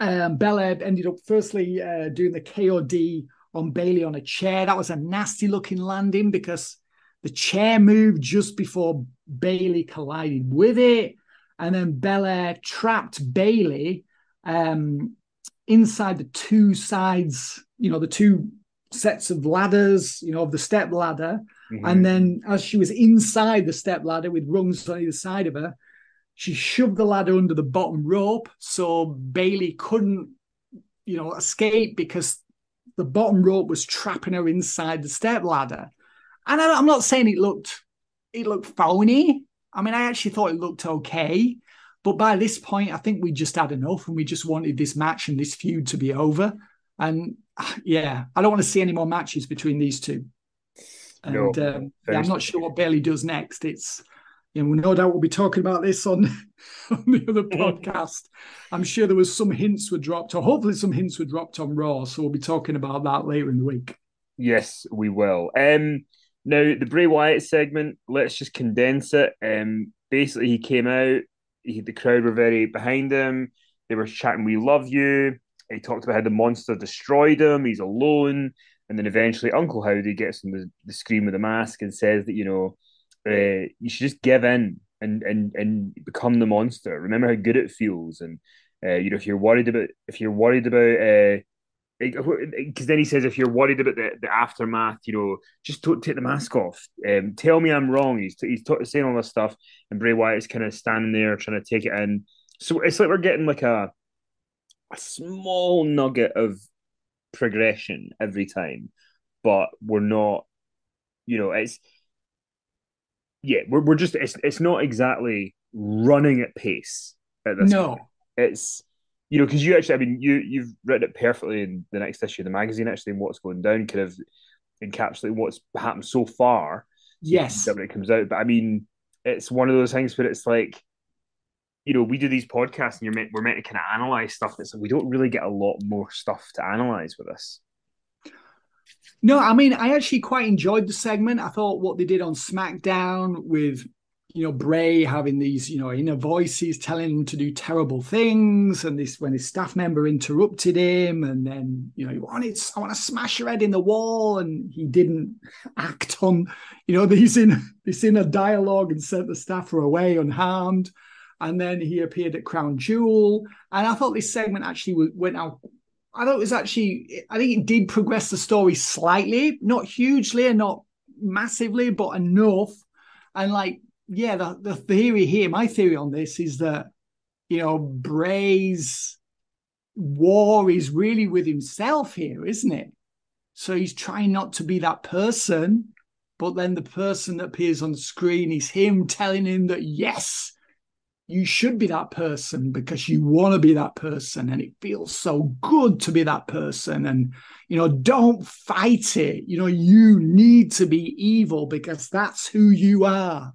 Speaker 1: um, Belair ended up firstly uh, doing the KOD on Bayley on a chair. That was a nasty looking landing because the chair moved just before Bayley collided with it. And then Belair trapped Bayley um, inside the two sides, you know, the two sets of ladders, you know, of the step ladder. Mm-hmm. And then as she was inside the step ladder with rungs on either side of her, she shoved the ladder under the bottom rope so Bayley couldn't, you know, escape because the bottom rope was trapping her inside the step ladder. And I, am not saying it looked it looked phony. I mean, I actually thought it looked okay. But by this point, I think we just had enough and we just wanted this match and this feud to be over. And yeah, I don't want to see any more matches between these two. And no, um, yeah, I'm not sure what Bayley does next. It's, you know, no doubt we'll be talking about this on, on the other podcast. I'm sure there was some hints were dropped, or hopefully some hints were dropped on Raw. So we'll be talking about that later in the week.
Speaker 2: Yes, we will. Um, now, the Bray Wyatt segment, let's just condense it. Um, basically, he came out, he, the crowd were very behind him. They were chatting, We love you. He talked about how the monster destroyed him. He's alone, and then eventually Uncle Howdy gets him the, the scream with the mask and says that you know uh, you should just give in and and and become the monster. Remember how good it feels, and uh, you know if you're worried about if you're worried about uh, because then he says if you're worried about the, the aftermath, you know, just don't take the mask off. Um, tell me I'm wrong. He's he's t- saying all this stuff, and Bray Wyatt's kind of standing there trying to take it in. So it's like we're getting like a a small nugget of progression every time, but we're not. You know, it's yeah, we're we're just it's it's not exactly running at pace at this.
Speaker 1: No,
Speaker 2: point. it's you know, because you actually, I mean, you you've written it perfectly in the next issue of the magazine, actually, and what's going down, kind of encapsulating what's happened so far.
Speaker 1: Yes,
Speaker 2: when it comes out, but I mean, it's one of those things where it's like, you know, we do these podcasts, and you're meant we're meant to kind of analyze stuff. That's like we don't really get a lot more stuff to analyze with us.
Speaker 1: No, I mean, I actually quite enjoyed the segment. I thought what they did on SmackDown with you know, Bray having these, you know, inner voices telling him to do terrible things, and this when his staff member interrupted him, and then you know, he wanted, I want to smash your head in the wall, and he didn't act on, you know, these in this inner dialogue and sent the staffer away unharmed, and then he appeared at Crown Jewel, and I thought this segment actually went out. I thought it was actually, I think it did progress the story slightly, not hugely and not massively, but enough. And like yeah, the, the theory here, my theory on this is that, you know, Bray's war is really with himself here, isn't it? So he's trying not to be that person, but then the person that appears on screen is him telling him that, yes, you should be that person because you want to be that person and it feels so good to be that person and you know don't fight it you know you need to be evil because that's who you are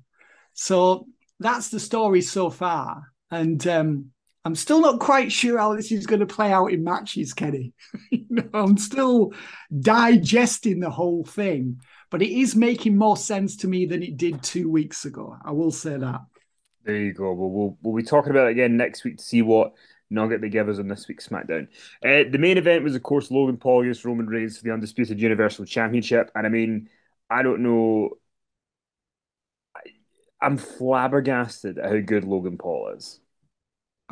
Speaker 1: so that's the story so far. And um, I'm still not quite sure how this is going to play out in matches, Kenny. you know, I'm still digesting the whole thing, but it is making more sense to me than it did two weeks ago. I will say that.
Speaker 2: There you go. Well, we'll, we'll be talking about it again next week to see what nugget they give us on this week's SmackDown. Uh, the main event was, of course, Logan Paul against Roman Reigns for the Undisputed Universal Championship. And I mean, I don't know I'm flabbergasted at how good Logan Paul is.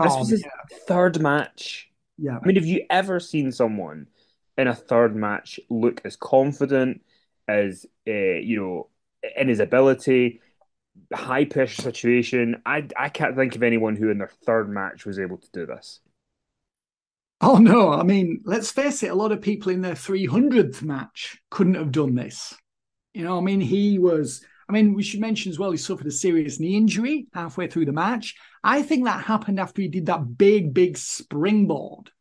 Speaker 2: This oh, was his yeah. third match.
Speaker 1: Yeah.
Speaker 2: I mean, have you ever seen someone in a third match look as confident as uh, you know in his ability, high pressure situation? I I can't think of anyone who in their third match was able to do this.
Speaker 1: Oh no! I mean, let's face it. A lot of people in their 300th match couldn't have done this. You know, I mean, he was I mean, we should mention as well he suffered a serious knee injury halfway through the match. I think that happened after he did that big, big springboard.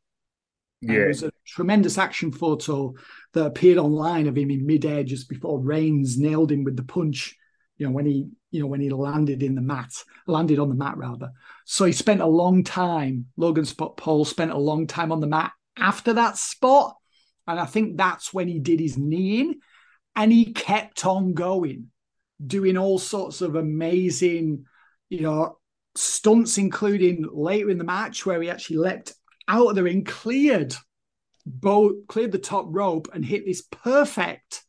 Speaker 2: Yeah. There
Speaker 1: was a tremendous action photo that appeared online of him in midair just before Reigns nailed him with the punch. You know, when he, you know, when he landed in the mat, landed on the mat rather. So he spent a long time, Logan Spot Paul spent a long time on the mat after that spot. And I think that's when he did his knee in and he kept on going doing all sorts of amazing, you know, stunts, including later in the match where he actually leapt out of the ring, cleared both cleared the top rope and hit this perfect,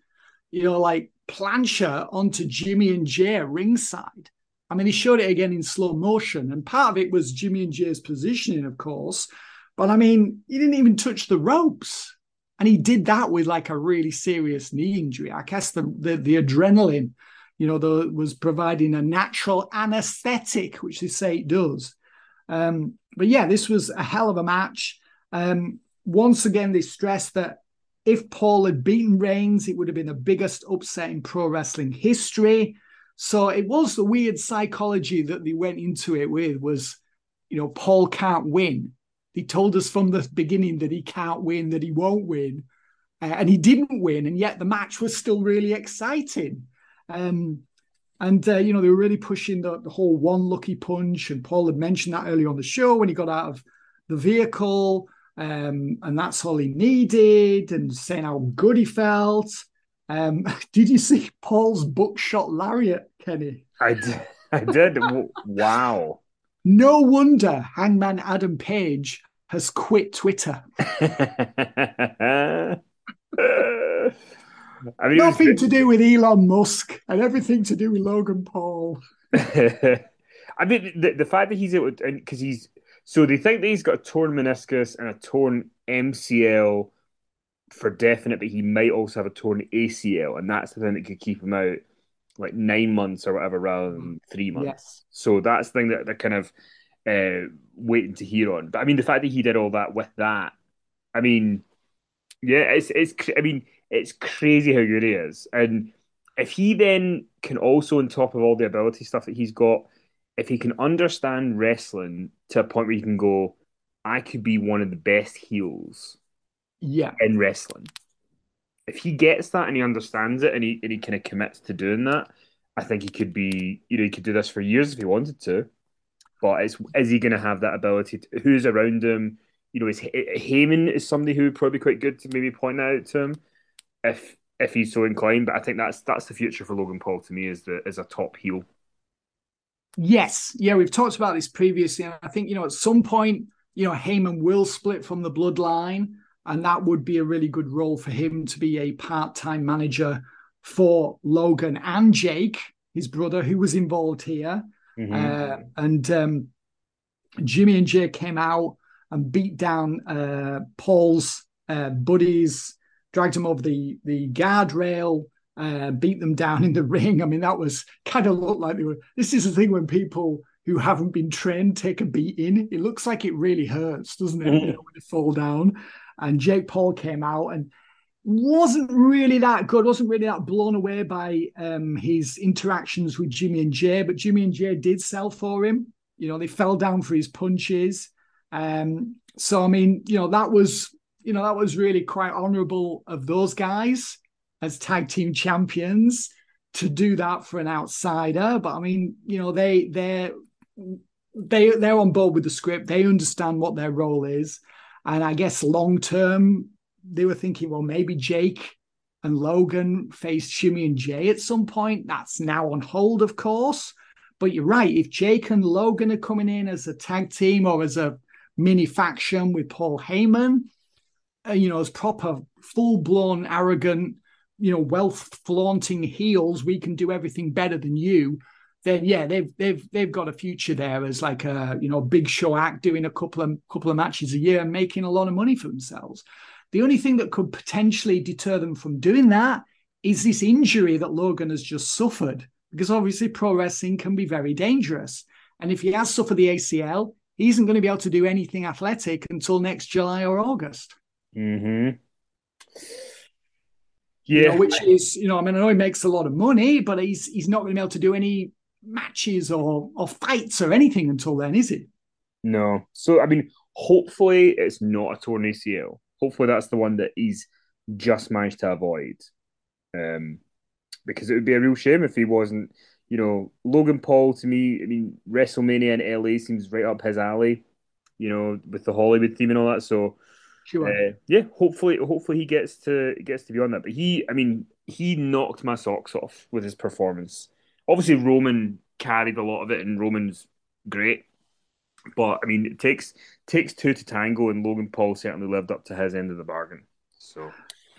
Speaker 1: you know, like plancha onto Jimmy and Jey ringside. I mean, he showed it again in slow motion, and part of it was Jimmy and Jey's positioning, of course. But I mean, he didn't even touch the ropes. And he did that with like a really serious knee injury. I guess the the, the adrenaline you know, the, was providing a natural anesthetic, which they say it does. Um, but yeah, this was a hell of a match. Um, once again, they stressed that if Paul had beaten Reigns, it would have been the biggest upset in pro wrestling history. So it was the weird psychology that they went into it with was, you know, Paul can't win. He told us from the beginning that he can't win, that he won't win. Uh, and he didn't win. And yet the match was still really exciting. Um, and uh, you know they were really pushing the, the whole one lucky punch, and Paul had mentioned that earlier on the show when he got out of the vehicle, um, and that's all he needed, and saying how good he felt. Um, did you see Paul's buckshot lariat, Kenny?
Speaker 2: I did. I did. wow.
Speaker 1: No wonder Hangman Adam Page has quit Twitter. I mean, nothing was... to do with Elon Musk and everything to do with Logan Paul.
Speaker 2: I mean, the, the fact that he's able because he's so they think that he's got a torn meniscus and a torn MCL for definite, but he might also have a torn ACL, and that's the thing that could keep him out like nine months or whatever rather than three months. Yes. So that's the thing that they're kind of uh, waiting to hear on. But I mean, the fact that he did all that with that, I mean, yeah, it's it's. I mean, it's crazy how good he is, and if he then can also, on top of all the ability stuff that he's got, if he can understand wrestling to a point where he can go, I could be one of the best heels,
Speaker 1: yeah,
Speaker 2: in wrestling. If he gets that and he understands it and he and he kind of commits to doing that, I think he could be, you know, he could do this for years if he wanted to. But is is he going to have that ability? To, who's around him? You know, is Heyman is somebody who would probably be quite good to maybe point out to him if if he's so inclined. But I think that's that's the future for Logan Paul to me is the is a top heel.
Speaker 1: Yes, yeah, we've talked about this previously. and I think you know at some point, you know, Heyman will split from the bloodline, and that would be a really good role for him to be a part-time manager for Logan and Jake, his brother, who was involved here. Mm-hmm. Uh, and um, Jimmy and Jake came out and beat down uh, Paul's uh, buddies, dragged him over the the guardrail, uh, beat them down in the ring. I mean, that was kind of looked like they were. This is the thing when people who haven't been trained take a beating. It looks like it really hurts, doesn't it? Mm-hmm. You know, when they fall down. And Jake Paul came out and wasn't really that good, wasn't really that blown away by um, his interactions with Jimmy and Jey, but Jimmy and Jey did sell for him. You know, they fell down for his punches. Um, so I mean, you know, that was you know that was really quite honourable of those guys as tag team champions to do that for an outsider. But I mean, you know, they they're they they're on board with the script. They understand what their role is, and I guess long term they were thinking, well, maybe Jake and Logan faced Jimmy and Jey at some point. That's now on hold, of course. But you're right. If Jake and Logan are coming in as a tag team or as a mini faction with Paul Heyman, uh, you know, as proper, full blown, arrogant, you know, wealth flaunting heels, we can do everything better than you. Then yeah, they've they've they've got a future there as like a you know big show act doing a couple of couple of matches a year and making a lot of money for themselves. The only thing that could potentially deter them from doing that is this injury that Logan has just suffered, because obviously pro wrestling can be very dangerous. And if he has suffered the ACL, he isn't going to be able to do anything athletic until next July or August.
Speaker 2: Hmm.
Speaker 1: Yeah, you know, which is you know, I mean, I know he makes a lot of money, but he's he's not going to be able to do any matches or or fights or anything until then, is he?
Speaker 2: No. So I mean, hopefully it's not a torn ACL hopefully that's the one that he's just managed to avoid. Um, because it would be a real shame if he wasn't. You know, Logan Paul to me, I mean, WrestleMania in LA seems right up his alley. You know, with the Hollywood theme and all that. So,
Speaker 1: sure. Uh,
Speaker 2: yeah, hopefully, hopefully he gets to gets to be on that. But he, I mean, he knocked my socks off with his performance. Obviously, Roman carried a lot of it, and Roman's great. But I mean, it takes takes two to tango, and Logan Paul certainly lived up to his end of the bargain. So,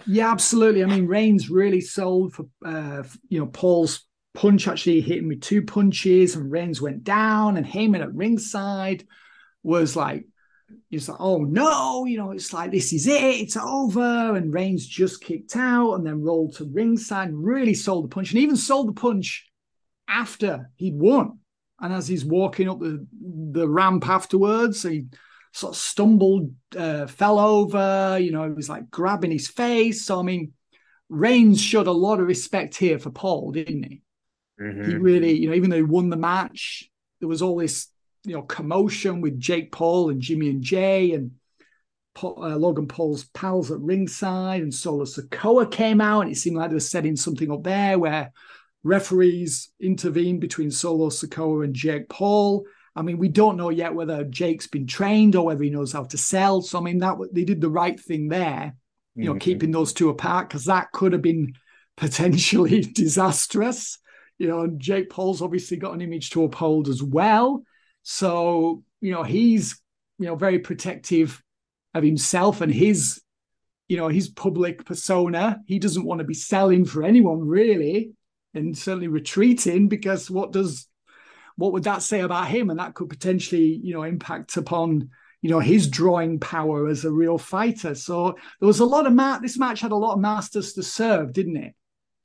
Speaker 1: yeah, absolutely. I mean, Reigns really sold for uh, you know Paul's punch actually hit him with two punches, and Reigns went down, and Heyman at ringside was like, he's like, oh no, you know, it's like this is it, it's over, and Reigns just kicked out, and then rolled to ringside, and really sold the punch, and even sold the punch after he'd won. And as he's walking up the, the ramp afterwards, he sort of stumbled, uh, fell over, you know, he was like grabbing his face. So, I mean, Reigns showed a lot of respect here for Paul, didn't he? Mm-hmm. He really, you know, even though he won the match, there was all this, you know, commotion with Jake Paul and Jimmy and Jey and Paul, uh, Logan Paul's pals at ringside and Solo Sikoa came out and it seemed like they were setting something up there where referees intervened between Solo Sikoa and Jake Paul. I mean, we don't know yet whether Jake's been trained or whether he knows how to sell. So, I mean, that they did the right thing there, you know, mm-hmm. keeping those two apart because that could have been potentially disastrous. You know, and Jake Paul's obviously got an image to uphold as well. So, you know, he's you know, very protective of himself and his, you know, his public persona. He doesn't want to be selling for anyone really, and certainly retreating because what does what would that say about him? And that could potentially, you know, impact upon you know his drawing power as a real fighter. So there was a lot of ma- this match had a lot of masters to serve, didn't it?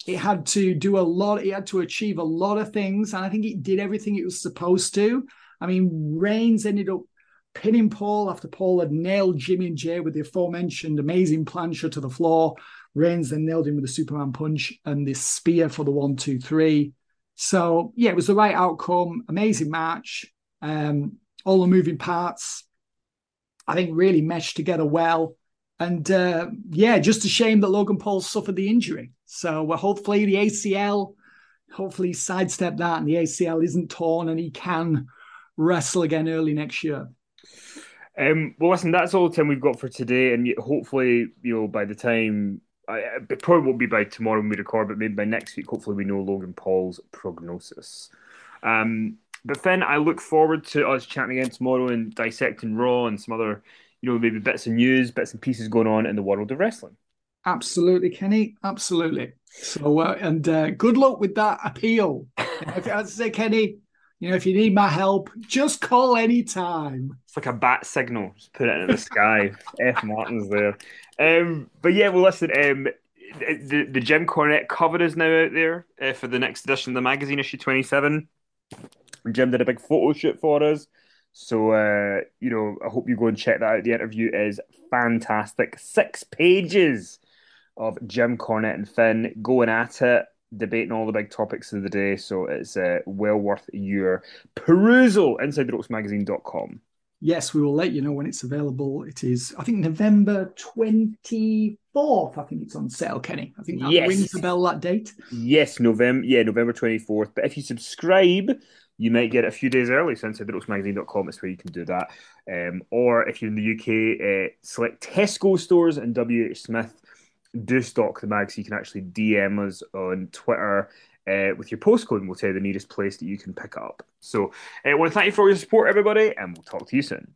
Speaker 1: It had to do a lot. It had to achieve a lot of things, and I think it did everything it was supposed to. I mean, Reigns ended up pinning Paul after Paul had nailed Jimmy and Jey with the aforementioned amazing plancha to the floor. Reigns then nailed him with a Superman punch and this spear for the one, two, three. So yeah, it was the right outcome. Amazing match. Um, all the moving parts, I think, really meshed together well. And uh, yeah, just a shame that Logan Paul suffered the injury. So well, hopefully the ACL, hopefully sidestep that, and the ACL isn't torn, and he can wrestle again early next year.
Speaker 2: Um, well, listen, that's all the time we've got for today, and hopefully, you know, by the time I, it probably won't be by tomorrow when we record, but maybe by next week, hopefully, we know Logan Paul's prognosis. Um, but Finn, I look forward to us chatting again tomorrow and dissecting Raw and some other, you know, maybe bits of news, bits and pieces going on in the world of wrestling.
Speaker 1: Absolutely, Kenny. Absolutely. So, uh, and uh, good luck with that appeal. I say, Kenny, you know, if you need my help, just call anytime.
Speaker 2: It's like a bat signal. Just put it in the sky. F. Martin's there. Um, but yeah, well, listen. Um, the the Jim Cornette cover is now out there uh, for the next edition of the magazine, issue twenty seven. Jim did a big photo shoot for us. So, uh, you know, I hope you go and check that out. The interview is fantastic. Six pages of Jim Cornette and Finn going at it debating all the big topics of the day. So it's uh, well worth your perusal. InsideTheRopesMagazine.com.
Speaker 1: Yes, we will let you know when it's available. It is, I think, November 24th. I think it's on sale, Kenny. I think that yes. rings the bell that date.
Speaker 2: Yes, November. Yeah, November 24th. But if you subscribe, you might get it a few days early. So InsideTheRopesMagazine.com is where you can do that. Um, or if you're in the UK, uh, select Tesco stores and WH Smith do stock the mag so you can actually DM us on Twitter uh, with your postcode and we'll tell you the nearest place that you can pick up. So uh, I want to thank you for your support, everybody, and we'll talk to you soon.